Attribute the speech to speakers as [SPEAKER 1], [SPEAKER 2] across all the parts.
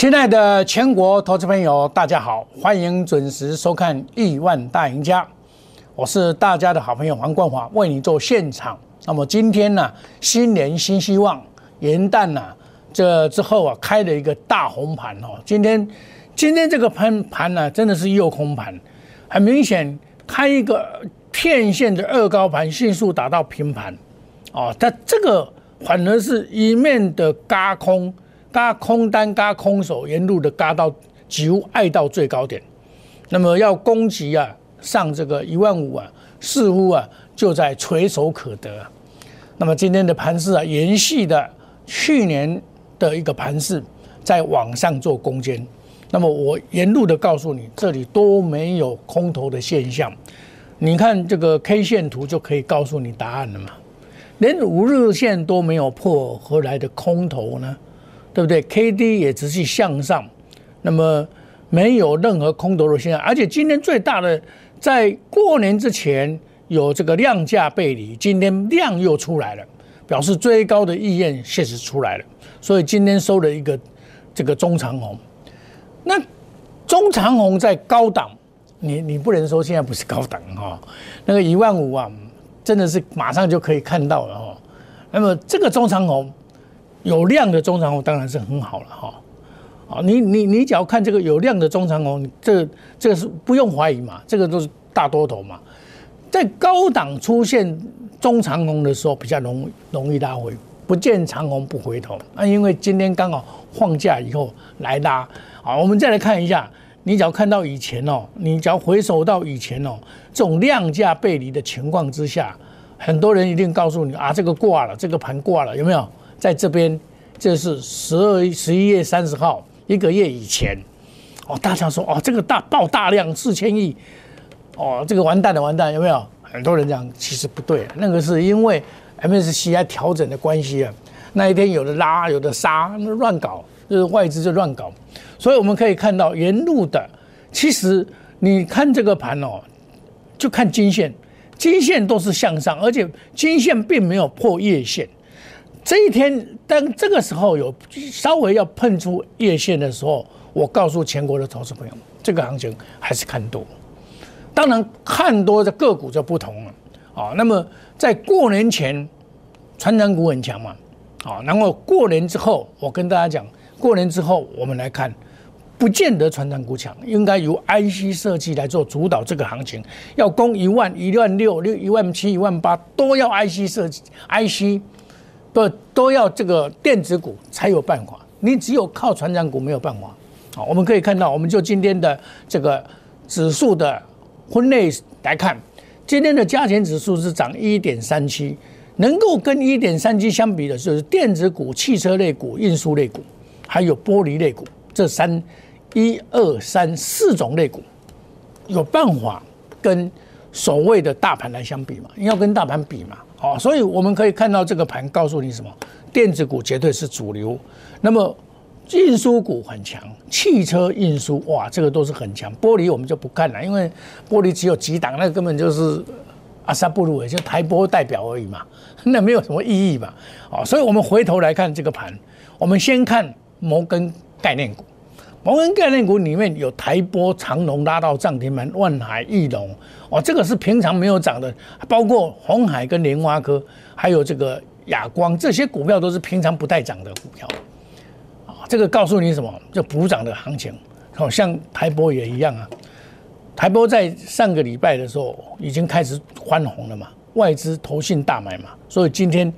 [SPEAKER 1] 亲爱的全国投资朋友，大家好，欢迎准时收看《亿万大赢家》，我是大家的好朋友黄冠华，为你做现场。那么今天呢，新年新希望，元旦呢，这之后啊，开了一个大红盘哦。今天，今天这个盘盘呢，真的是右空盘，很明显开一个片线的二高盘，迅速达到平盘，哦，但这个反而是一面的嘎空。嘎空单嘎空手沿路的嘎到几乎爱到最高点，那么要攻击啊上这个一万五啊，似乎啊就在垂手可得。那么今天的盘势啊，延续的去年的一个盘势，在往上做攻坚。那么我沿路的告诉你，这里都没有空头的现象。你看这个 K 线图就可以告诉你答案了嘛？连五日线都没有破，何来的空头呢？对不对？K D 也持续向上，那么没有任何空头的现象，而且今天最大的在过年之前有这个量价背离，今天量又出来了，表示追高的意愿确实出来了，所以今天收了一个这个中长红。那中长红在高档，你你不能说现在不是高档哈，那个一万五啊，真的是马上就可以看到了哈。那么这个中长红。有量的中长红当然是很好了哈，啊，你你你只要看这个有量的中长红，这这个是不用怀疑嘛，这个都是大多头嘛，在高档出现中长红的时候比较容容易拉回，不见长红不回头，那因为今天刚好放假以后来拉，好，我们再来看一下，你只要看到以前哦，你只要回首到以前哦，这种量价背离的情况之下，很多人一定告诉你啊，这个挂了，这个盘挂了，有没有？在这边，这是十二十一月三十号一个月以前，哦，大家说哦，这个大爆大量四千亿，哦，这个完蛋了，完蛋，有没有？很多人讲其实不对，那个是因为 MSCI 调整的关系啊。那一天有的拉，有的杀，乱搞，就是外资就乱搞。所以我们可以看到沿路的，其实你看这个盘哦，就看金线，金线都是向上，而且金线并没有破月线。这一天，当这个时候有稍微要碰出月线的时候，我告诉全国的投资朋友，这个行情还是看多。当然，看多的个股就不同了啊。那么在过年前，传长股很强嘛，啊，然后过年之后，我跟大家讲，过年之后我们来看，不见得传长股强，应该由 IC 设计来做主导这个行情，要攻一万、一万六、六一万七、一万八，都要 IC 设计 IC。都都要这个电子股才有办法，你只有靠船长股没有办法。好，我们可以看到，我们就今天的这个指数的分类来看，今天的加权指数是涨一点三七，能够跟一点三七相比的就是电子股、汽车类股、运输类股，还有玻璃类股这三一二三四种类股有办法跟所谓的大盘来相比嘛？要跟大盘比嘛？好，所以我们可以看到这个盘告诉你什么？电子股绝对是主流。那么运输股很强，汽车运输哇，这个都是很强。玻璃我们就不看了，因为玻璃只有几档，那根本就是阿萨布鲁，也就台玻代表而已嘛，那没有什么意义嘛。哦，所以我们回头来看这个盘，我们先看摩根概念股。摩根概念股里面有台波、长隆拉到涨停板，万海、翼龙哦，这个是平常没有涨的，包括红海跟莲花科，还有这个亚光，这些股票都是平常不带涨的股票啊。这个告诉你什么？就补涨的行情，好像台波也一样啊。台波在上个礼拜的时候已经开始翻红了嘛，外资投信大买嘛，所以今天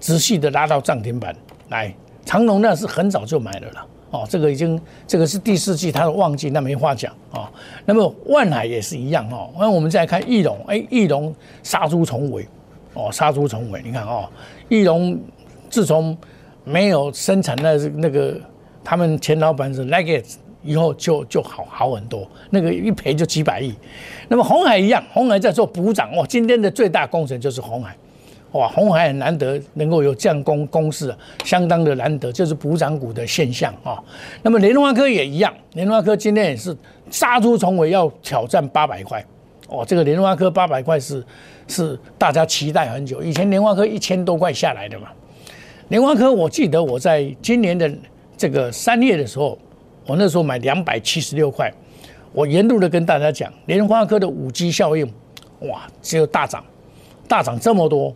[SPEAKER 1] 直系的拉到涨停板来。长隆那是很早就买了了。哦，这个已经这个是第四季，它的旺季，那没话讲啊。那么万海也是一样哦。那我们再看翼龙，哎，翼龙杀猪重围，哦，杀猪重围，你看哦，翼龙自从没有生产那那个他们前老板是 Leggett 以后，就就好好很多，那个一赔就几百亿。那么红海一样，红海在做补涨哦，今天的最大工程就是红海。哇，红海很难得能够有降工公式，相当的难得，就是补涨股的现象啊。那么莲花科也一样，莲花科今天也是杀出重围，要挑战八百块。哦，这个莲花科八百块是是大家期待很久，以前莲花科一千多块下来的嘛。莲花科我记得我在今年的这个三月的时候，我那时候买两百七十六块，我沿路的跟大家讲，联发科的五 G 效应，哇，只有大涨，大涨这么多，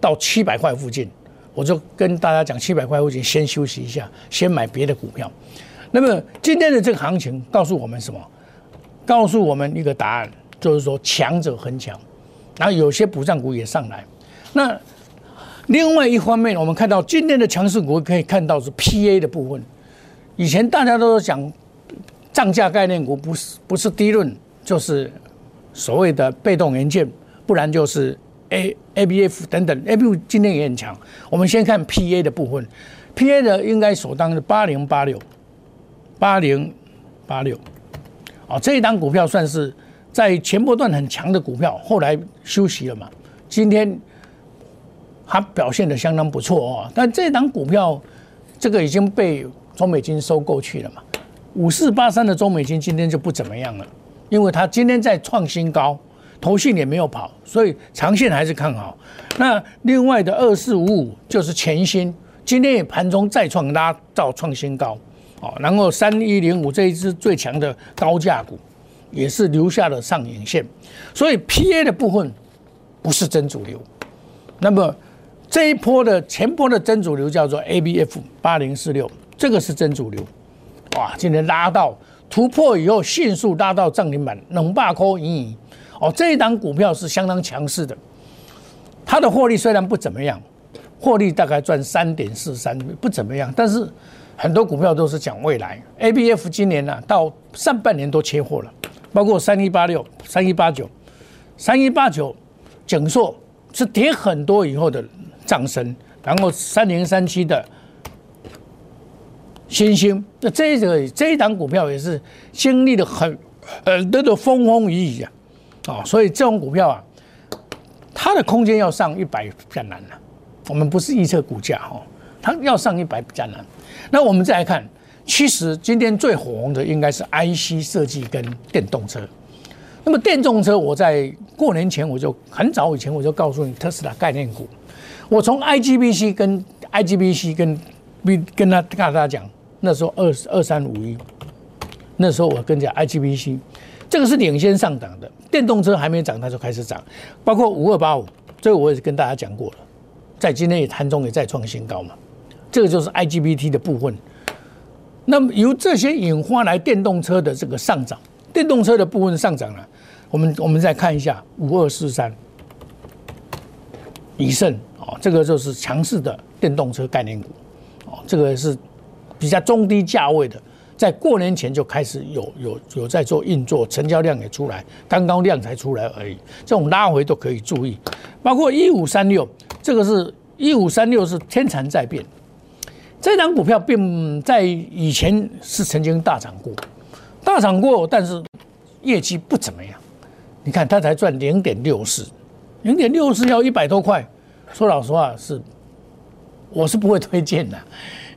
[SPEAKER 1] 到七百块附近，我就跟大家讲，七百块附近先休息一下，先买别的股票。那么今天的这个行情告诉我们什么？告诉我们一个答案，就是说强者恒强，然后有些补涨股也上来。那另外一方面，我们看到今天的强势股可以看到是 PA 的部分。以前大家都讲涨价概念股，不是不是低论，就是所谓的被动元件，不然就是 A ABF 等等。ABF 今天也很强。我们先看 PA 的部分，PA 的应该首当是八零八六。八零八六，哦，这一档股票算是在前波段很强的股票，后来休息了嘛。今天它表现的相当不错哦，但这档股票这个已经被中美金收购去了嘛。五四八三的中美金今天就不怎么样了，因为它今天在创新高，头信也没有跑，所以长线还是看好。那另外的二四五五就是前新，今天也盘中再创拉到创新高。哦，然后三一零五这一支最强的高价股，也是留下了上影线，所以 P A 的部分不是真主流。那么这一波的前波的真主流叫做 A B F 八零四六，这个是真主流。哇，今天拉到突破以后，迅速拉到涨停板，冷霸扣盈盈。哦，这一档股票是相当强势的，它的获利虽然不怎么样，获利大概赚三点四三，不怎么样，但是。很多股票都是讲未来，A B F 今年呢到上半年都切货了，包括三一八六、三一八九、三一八九，景硕是跌很多以后的涨升，然后三零三七的新兴，那这个这一档股票也是经历了很很多的风风雨雨啊，啊，所以这种股票啊，它的空间要上一百比较难了，我们不是预测股价哈，它要上一百比较难。那我们再来看，其实今天最火红的应该是 IC 设计跟电动车。那么电动车，我在过年前我就很早以前我就告诉你特斯拉概念股。我从 IGBC 跟 IGBC 跟跟他跟大家讲，那时候二二三五一，那时候我跟讲 IGBC，这个是领先上涨的，电动车还没涨它就开始涨，包括五二八五，这个我也是跟大家讲过了，在今天也盘中也再创新高嘛。这个就是 IGBT 的部分，那么由这些引发来电动车的这个上涨，电动车的部分上涨了。我们我们再看一下五二四三，以盛哦，这个就是强势的电动车概念股哦，这个是比较中低价位的，在过年前就开始有有有在做运作，成交量也出来，刚刚量才出来而已，这种拉回都可以注意。包括一五三六，这个是一五三六是天蚕在变。这张股票并在以前是曾经大涨过，大涨过，但是业绩不怎么样。你看，它才赚零点六四，零点六四要一百多块。说老实话，是我是不会推荐的，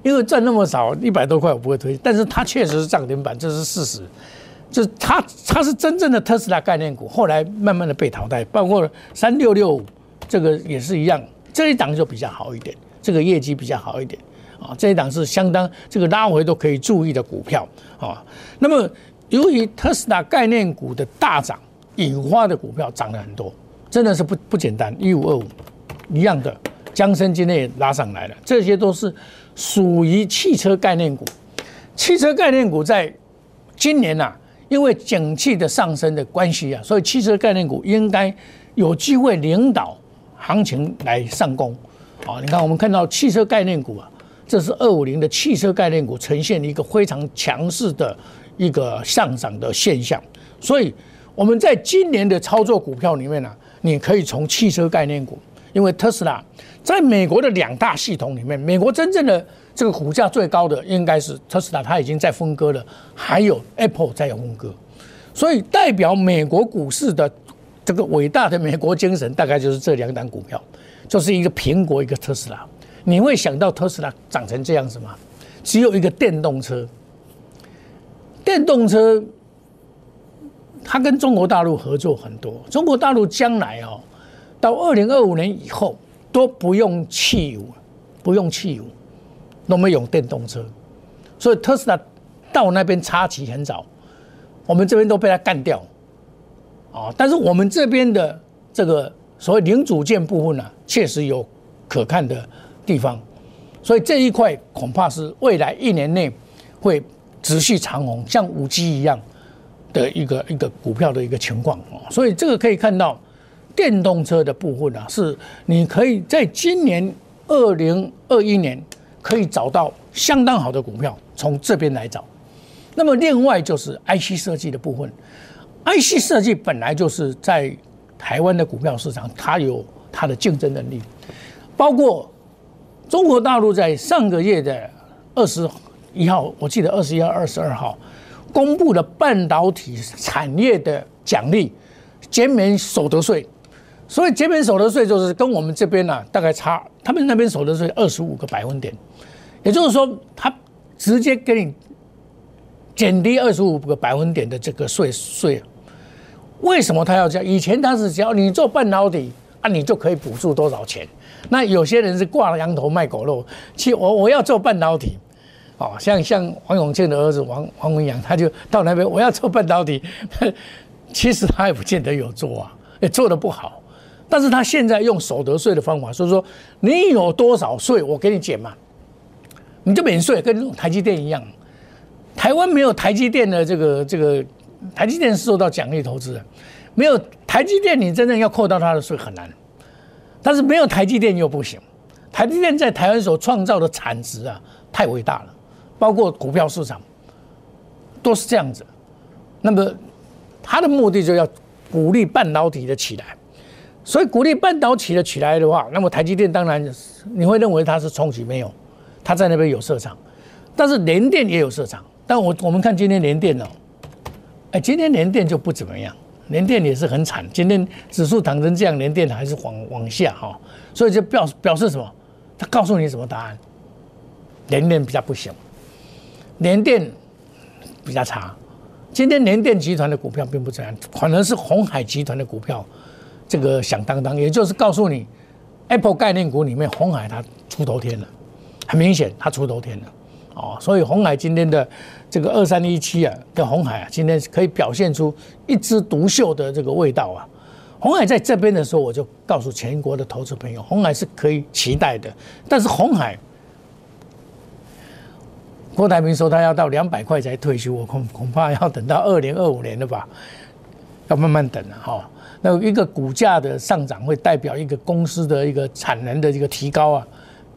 [SPEAKER 1] 因为赚那么少，一百多块我不会推。但是它确实是涨停板，这是事实。就它，它是真正的特斯拉概念股，后来慢慢的被淘汰。包括三六六五，这个也是一样，这一档就比较好一点，这个业绩比较好一点。啊，这一档是相当这个拉回都可以注意的股票啊。那么，由于特斯拉概念股的大涨，引发的股票涨了很多，真的是不不简单。一五二五一样的，江森今天也拉上来了，这些都是属于汽车概念股。汽车概念股在今年呐，因为景气的上升的关系啊，所以汽车概念股应该有机会领导行情来上攻。啊，你看我们看到汽车概念股啊。这是二五零的汽车概念股呈现一个非常强势的一个上涨的现象，所以我们在今年的操作股票里面呢，你可以从汽车概念股，因为特斯拉在美国的两大系统里面，美国真正的这个股价最高的应该是特斯拉，它已经在分割了，还有 Apple 在有分割，所以代表美国股市的这个伟大的美国精神，大概就是这两档股票，就是一个苹果，一个特斯拉。你会想到特斯拉长成这样子吗？只有一个电动车，电动车，它跟中国大陆合作很多。中国大陆将来哦，到二零二五年以后都不用汽油，不用汽油，都没有电动车。所以特斯拉到那边插旗很早，我们这边都被他干掉，啊！但是我们这边的这个所谓零组件部分呢，确实有可看的地方，所以这一块恐怕是未来一年内会持续长红，像五 G 一样的一个一个股票的一个情况啊！所以这个可以看到，电动车的部分啊，是你可以在今年二零二一年可以找到相当好的股票，从这边来找。那么另外就是 IC 设计的部分，IC 设计本来就是在台湾的股票市场，它有它的竞争能力，包括中国大陆在上个月的二十一号，我记得二十一号、二十二号公布的半导体产业的奖励，减免所得税，所以减免所得税就是跟我们这边呢大概差，他们那边所得税二十五个百分点，也就是说，他直接给你。减低二十五个百分点的这个税税，为什么他要这样？以前他是只要你做半导体啊，你就可以补助多少钱？那有些人是挂了羊头卖狗肉，其我我要做半导体，哦，像像王永庆的儿子王王文阳，他就到那边我要做半导体，其实他也不见得有做啊，也做的不好。但是他现在用所得税的方法，所以说你有多少税，我给你减嘛，你就免税，跟台积电一样。台湾没有台积电的这个这个，台积电是受到奖励投资的，没有台积电，你真正要扣到它的税很难。但是没有台积电又不行，台积电在台湾所创造的产值啊，太伟大了，包括股票市场都是这样子。那么它的目的就要鼓励半导体的起来，所以鼓励半导体的起来的话，那么台积电当然你会认为它是冲击没有，它在那边有市场，但是联电也有市场。但我我们看今天联电哦，哎，今天联电就不怎么样，联电也是很惨。今天指数涨成这样，联电还是往往下哈，所以就表表示什么？他告诉你什么答案？联电比较不行，联电比较差。今天联电集团的股票并不这样，可能是红海集团的股票这个响当当，也就是告诉你，Apple 概念股里面红海它出头天了，很明显它出头天了。哦，所以红海今天的这个二三一七啊，跟红海啊，今天可以表现出一枝独秀的这个味道啊。红海在这边的时候，我就告诉全国的投资朋友，红海是可以期待的。但是红海，郭台铭说他要到两百块才退休，我恐恐怕要等到二零二五年了吧，要慢慢等了哈。那一个股价的上涨会代表一个公司的一个产能的一个提高啊，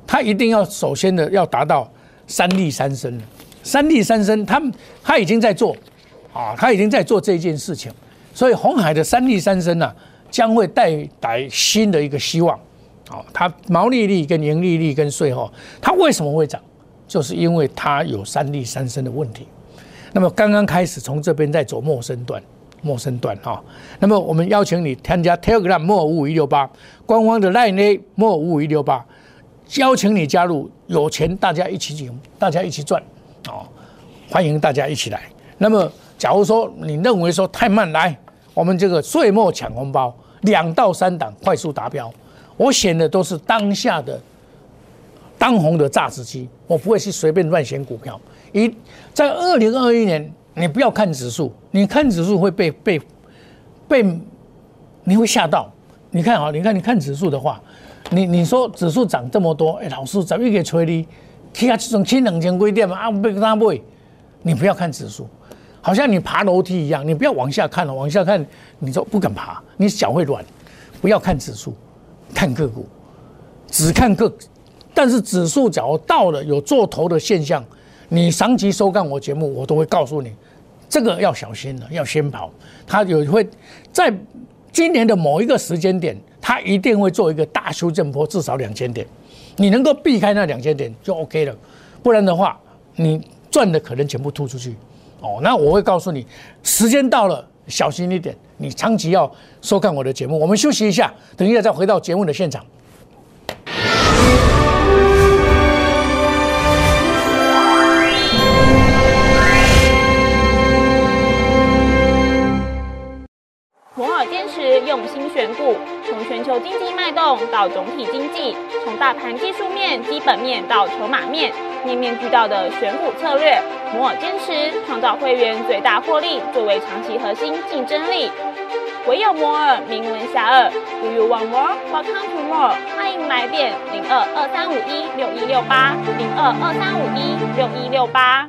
[SPEAKER 1] 它一定要首先的要达到。三利三升三利三升，他们他已经在做，啊，他已经在做这件事情，所以红海的三利三升呢，将会带来新的一个希望，啊，它毛利率跟盈利率跟税后，它为什么会涨？就是因为它有三利三升的问题。那么刚刚开始从这边在走陌生段，陌生段哈。那么我们邀请你添加 Telegram 莫五五一六八官方的 Line 莫五五一六八。邀请你加入，有钱大家一起赢，大家一起赚，哦，欢迎大家一起来。那么，假如说你认为说太慢，来，我们这个岁末抢红包，两到三档快速达标，我选的都是当下的当红的榨汁机，我不会去随便乱选股票。一在二零二一年，你不要看指数，你看指数会被被被，你会吓到。你看啊，你看你看指数的话。你你说指数涨这么多，哎，老师怎么又给吹你？去啊，这种千两千贵点嘛，啊，不跟他买。你不要看指数，好像你爬楼梯一样，你不要往下看了，往下看，你说不敢爬，你脚会软。不要看指数，看个股，只看个。但是指数假如到了有做头的现象，你长期收看我节目，我都会告诉你，这个要小心了，要先跑。它有会在今年的某一个时间点。它一定会做一个大修正波，至少两千点，你能够避开那两千点就 OK 了，不然的话，你赚的可能全部吐出去。哦，那我会告诉你，时间到了，小心一点，你长期要收看我的节目。我们休息一下，等一下再回到节目的现场。
[SPEAKER 2] 用心选股，从全球经济脉动到总体经济，从大盘技术面、基本面到筹码面，面面俱到的选股策略，摩尔坚持创造会员最大获利作为长期核心竞争力。唯有摩尔名闻遐迩，Do you want more? Welcome to more。欢迎来电零二二三五一六一六八零二二三五一六一六八。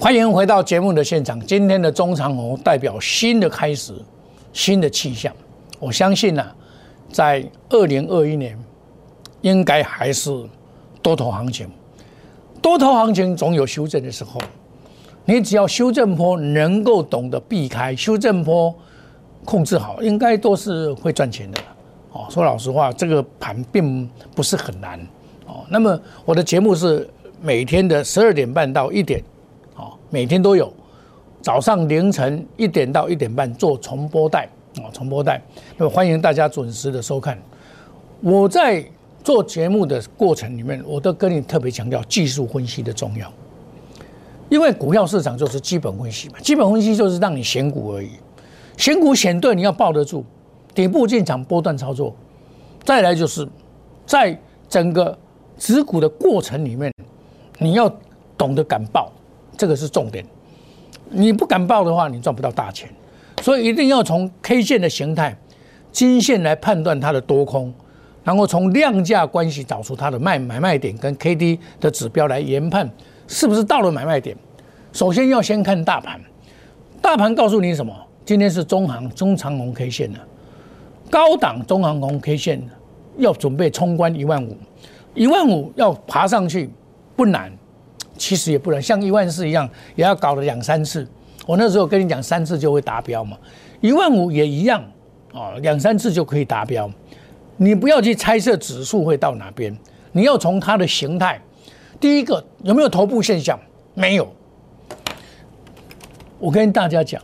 [SPEAKER 1] 欢迎回到节目的现场。今天的中长红代表新的开始，新的气象。我相信呢、在二零二一年，应该还是多头行情。多头行情总有修正的时候，你只要修正坡能够懂得避开，修正坡控制好，应该都是会赚钱的。哦，说老实话，这个盘并不是很难。哦，那么我的节目是每天的十二点半到一点，每天都有，早上凌晨一点到一点半做重播带。啊，重播带，那么欢迎大家准时的收看。我在做节目的过程里面，我都跟你特别强调技术分析的重要，因为股票市场就是基本分析嘛，基本分析就是让你选股而已，选股选对你要抱得住，底部进场波段操作，再来就是在整个持股的过程里面，你要懂得敢报，这个是重点。你不敢报的话，你赚不到大钱。所以一定要从 K 线的形态、金线来判断它的多空，然后从量价关系找出它的卖买卖点跟 K D 的指标来研判是不是到了买卖点。首先要先看大盘，大盘告诉你什么？今天是中行中长红 K 线的高档中航红 K 线要准备冲关一万五，一万五要爬上去不难，其实也不能，像一万四一样也要搞了两三次。我那时候跟你讲，三次就会达标嘛，一万五也一样啊，两三次就可以达标。你不要去猜测指数会到哪边，你要从它的形态。第一个有没有头部现象？没有。我跟大家讲，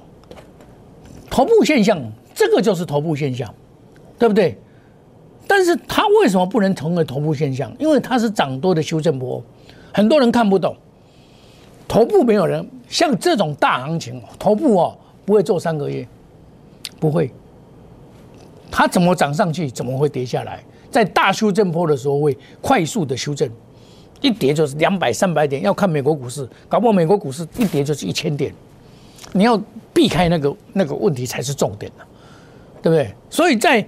[SPEAKER 1] 头部现象，这个就是头部现象，对不对？但是它为什么不能成为头部现象？因为它是涨多的修正波，很多人看不懂。头部没有人像这种大行情，头部哦不会做三个月，不会。它怎么涨上去，怎么会跌下来？在大修正坡的时候会快速的修正，一跌就是两百、三百点。要看美国股市，搞不好美国股市一跌就是一千点，你要避开那个那个问题才是重点呢，对不对？所以在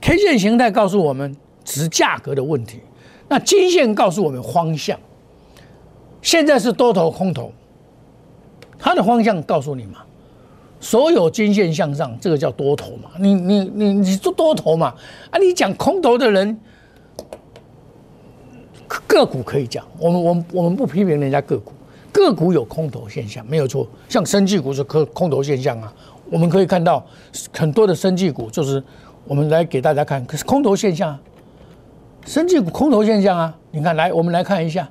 [SPEAKER 1] K 线形态告诉我们只是价格的问题，那金线告诉我们方向。现在是多头空头，它的方向告诉你嘛，所有均线向上，这个叫多头嘛。你你你你做多头嘛？啊，你讲空头的人，个股可以讲，我们我们我们不批评人家个股，个股有空头现象没有错，像生技股是空空头现象啊。我们可以看到很多的生技股，就是我们来给大家看，可是空头现象，生技股空头现象啊。你看，来我们来看一下。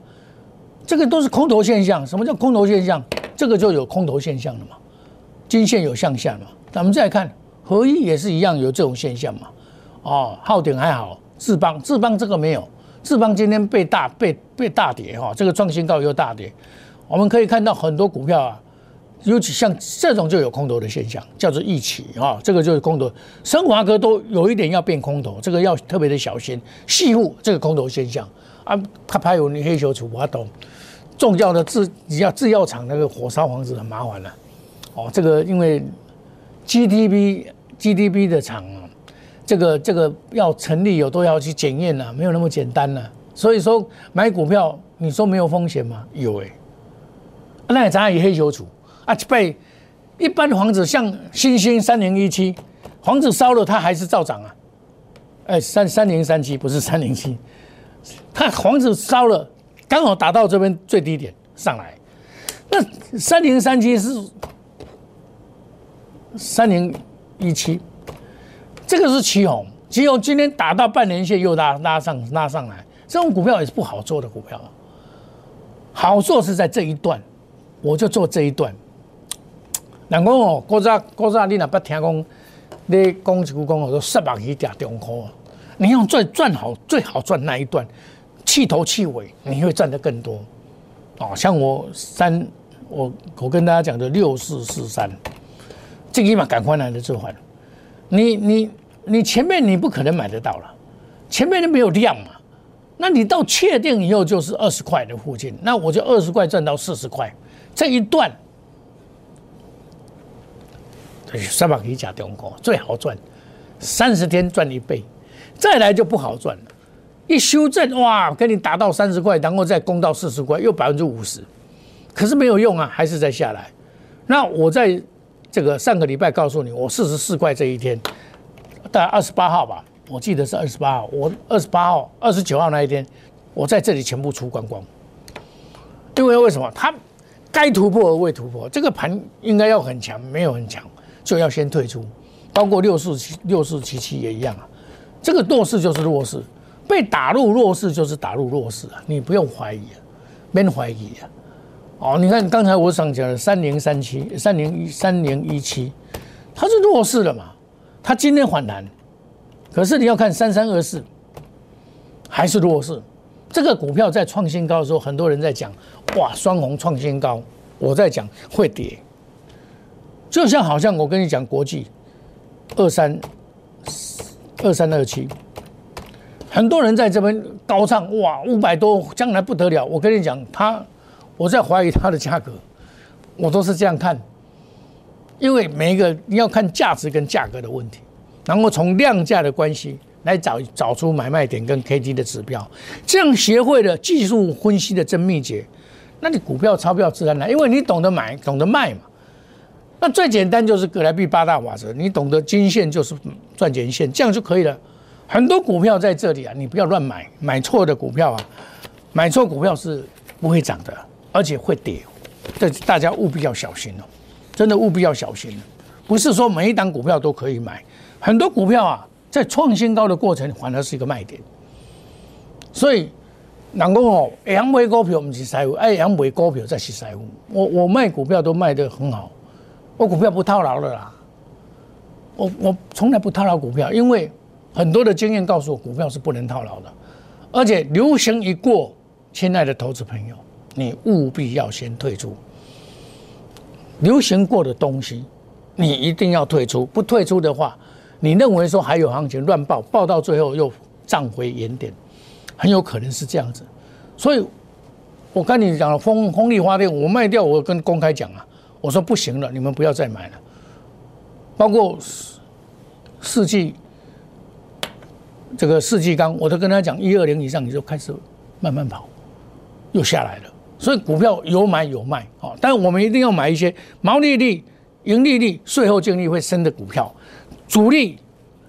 [SPEAKER 1] 这个都是空头现象。什么叫空头现象？这个就有空头现象了嘛。金线有向下嘛。咱们再看合一也是一样有这种现象嘛。哦，昊鼎还好，智邦智邦这个没有。智邦今天被大被被大跌哈，这个创新高又大跌。我们可以看到很多股票啊，尤其像这种就有空头的现象，叫做一起啊，这个就是空头。升华哥都有一点要变空头，这个要特别的小心。细户这个空头现象啊，它还有你黑球处我懂。重要的制你要制药厂那个火烧房子很麻烦了，哦，这个因为 GDP GDP 的厂啊，这个这个要成立有都要去检验呐，没有那么简单呐。所以说买股票，你说没有风险吗？有哎，那咱也黑球处啊，被一般的房子像新兴三零一七，房子烧了它还是照涨啊，哎三三零三七不是三零七，它房子烧了。刚好打到这边最低点上来，那三零三七是三零一七，这个是旗红，旗红今天打到半年线又拉拉上拉上来，这种股票也是不好做的股票，好做是在这一段，我就做这一段。人讲哦，古早古早你若不听讲，你讲一句讲我说十万去加中科，你要赚赚好最好赚那一段，气头气尾你会赚得更多。哦，像我三，我我跟大家讲的六四四三。最起码赶快来的做完，你你你前面你不可能买得到了，前面都没有量嘛，那你到确定以后就是二十块的附近，那我就二十块赚到四十块，这一段，三百可以加中国最好赚，三十天赚一倍，再来就不好赚了，一修正哇，给你打到三十块，然后再攻到四十块，又百分之五十，可是没有用啊，还是再下来，那我在。这个上个礼拜告诉你，我四十四块这一天，大概二十八号吧，我记得是二十八号。我二十八号、二十九号那一天，我在这里全部出光光。因为为什么？它该突破而未突破，这个盘应该要很强，没有很强，就要先退出。包括六四七、六四七七也一样啊。这个弱势就是弱势，被打入弱势就是打入弱势啊，你不用怀疑啊，没怀疑啊。哦，你看刚才我想讲的三零三七、三零一、三零一七，它是弱势的嘛？它今天反弹，可是你要看三三二四，还是弱势。这个股票在创新高的时候，很多人在讲，哇，双红创新高。我在讲会跌，就像好像我跟你讲国际二三二三二七，很多人在这边高唱，哇，五百多，将来不得了。我跟你讲，他。我在怀疑它的价格，我都是这样看，因为每一个你要看价值跟价格的问题，然后从量价的关系来找找出买卖点跟 K D 的指标，这样学会了技术分析的真秘诀，那你股票钞票自然来，因为你懂得买，懂得卖嘛。那最简单就是格莱币八大法则，你懂得均线就是赚钱线，这样就可以了。很多股票在这里啊，你不要乱买，买错的股票啊，买错股票是不会涨的。而且会跌，这大家务必要小心哦，真的务必要小心不是说每一档股票都可以买，很多股票啊，在创新高的过程反而是一个卖点。所以，人讲哦，阳买股票不是财富，哎，阳买股票才是财务。我我卖股票都卖得很好，我股票不套牢了啦。我我从来不套牢股票，因为很多的经验告诉我，股票是不能套牢的，而且流行一过，亲爱的投资朋友。你务必要先退出，流行过的东西，你一定要退出。不退出的话，你认为说还有行情乱报，报到最后又涨回原点，很有可能是这样子。所以，我跟你讲了，风风力发电我卖掉，我跟公开讲啊，我说不行了，你们不要再买了。包括四季这个四季刚，我都跟他讲，一二零以上你就开始慢慢跑，又下来了。所以股票有买有卖，哦，但我们一定要买一些毛利率、盈利率、税后净利会升的股票，主力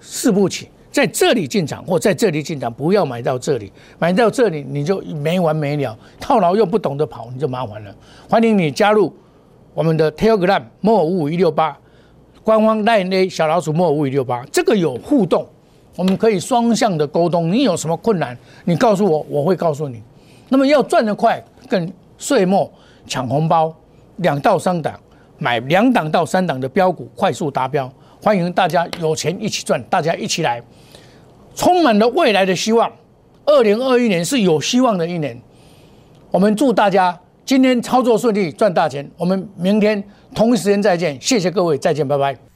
[SPEAKER 1] 四不起，在这里进场或在这里进场，不要买到这里，买到这里你就没完没了，套牢又不懂得跑，你就麻烦了。欢迎你加入我们的 Telegram 莫五五一六八官方 Line 小老鼠莫五五一六八，这个有互动，我们可以双向的沟通。你有什么困难，你告诉我，我会告诉你。那么要赚得快，更岁末抢红包，两到三档买两档到三档的标股，快速达标。欢迎大家有钱一起赚，大家一起来，充满了未来的希望。二零二一年是有希望的一年，我们祝大家今天操作顺利，赚大钱。我们明天同一时间再见，谢谢各位，再见，拜拜。